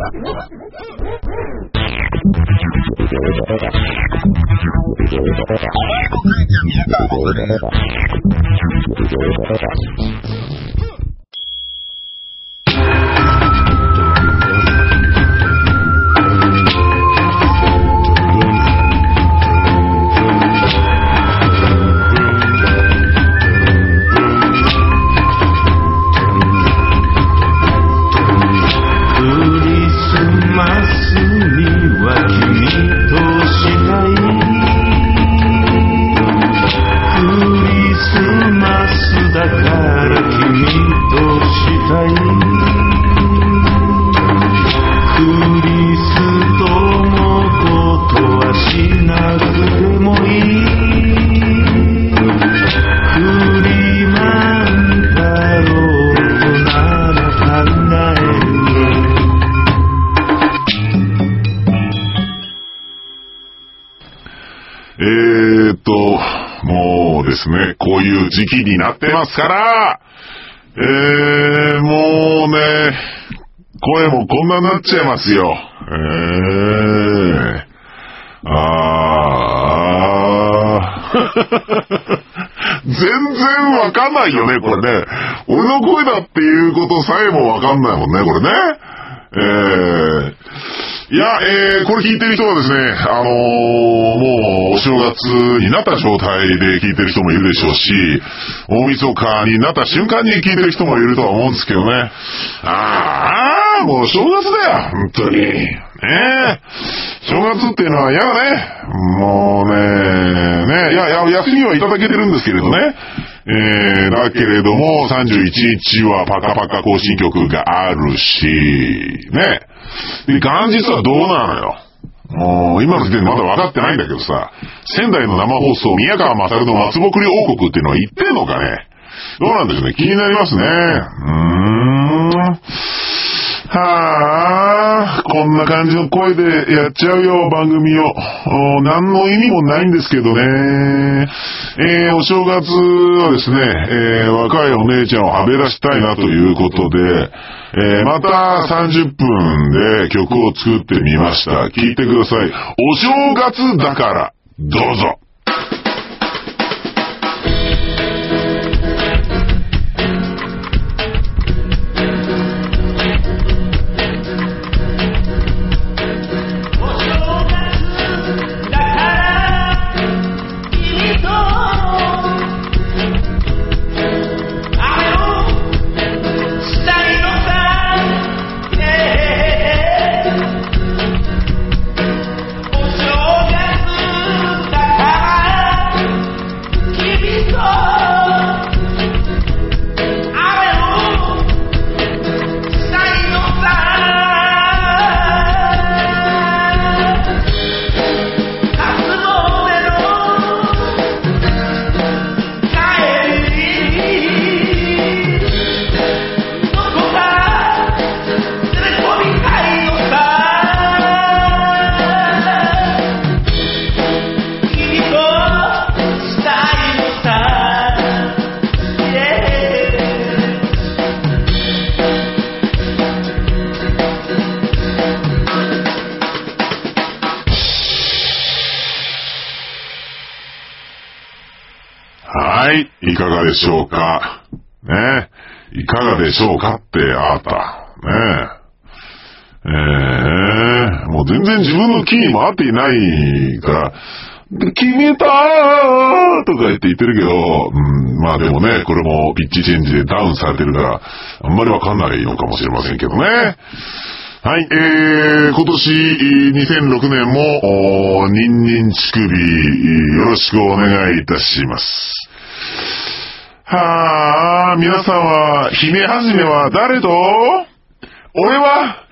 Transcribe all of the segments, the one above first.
ク もうですね、こういう時期になってますから、えー、もうね、声もこんなになっちゃいますよ。えー、あー。全然わかんないよね、これね。俺の声だっていうことさえもわかんないもんね、これね。えー、いや、えー、これ聞いてる人はですね、あのー、もう、お正月になった状態で聞いてる人もいるでしょうし、大晦日になった瞬間に聞いてる人もいるとは思うんですけどね。あー、もう正月だよ、本当に。ねえ。正月っていうのは嫌だね。もうね、ね、いや、いや、休みはいただけてるんですけれどね。えー、だけれども、31日はパカパカ更新曲があるし、ね。で、元日はどうなのよ？もう、今の時点でまだ分かってないんだけどさ、仙台の生放送、宮川勝の松ぼくり王国っていうのは言ってんのかね？どうなんでしょうね？気になりますね。うーん。はこんな感じの声でやっちゃうよ、番組を。何の意味もないんですけどね。えー、お正月はですね、えー、若いお姉ちゃんをはべらしたいなということで、えー、また30分で曲を作ってみました。聞いてください。お正月だから、どうぞ。はい、いかがでしょうか？ねいかがでしょうかって、あなた。ねえー、もう全然自分のキーにも合っていないから、決めたーとか言って言ってるけど、うん、まあでもね、これもピッチチェンジでダウンされてるから、あんまりわかんないのかもしれませんけどね。はい、えー、今年、2006年も、おーニンニン乳首、よろしくお願いいたします。はあ、皆さんは、姫始めは誰と？俺は、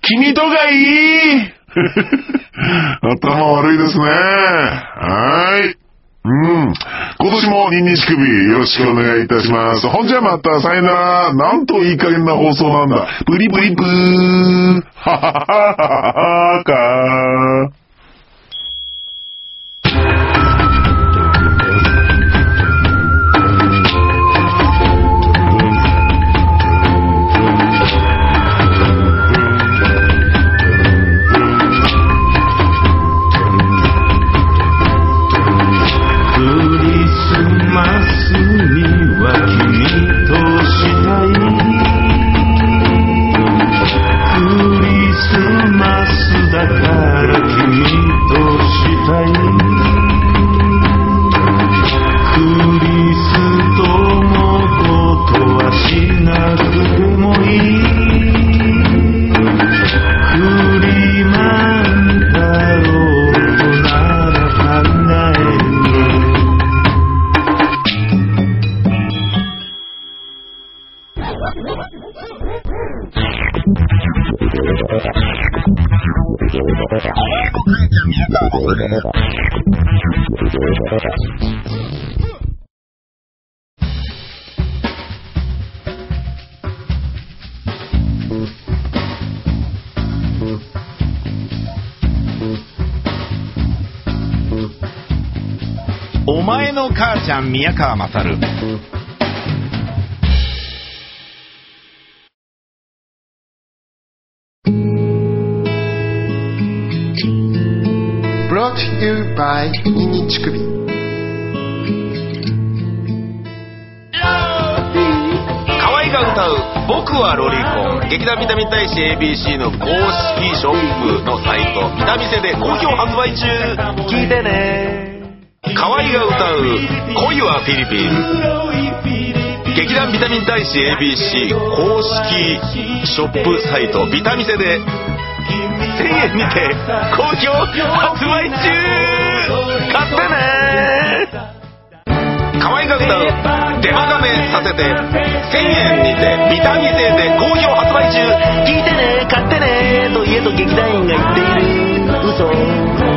君とがいい 頭悪いですね。はい。うん。今年もニンニン乳首よろしくお願いいたします。ほんじゃまたさよなら。なんといい加減な放送なんだ。ブリブリブー。はははははか「ますには君とお前の母ちゃん宮川勝。Brought to you by ニニチクビ河合が歌う「僕はロリコン」劇団ビタミン大使 ABC の公式ショップのサイト。ビタミセで好評発売中聞いてね河合が歌う「恋はフィリピン」劇団ビタミン大使 ABC 公式ショップサイトビタミセで1000円にて好評発売中買ってね可愛かったデマガメさせて1000円にてビタミン税で好評発売中聞いてね買ってねと家と劇団員が言っている嘘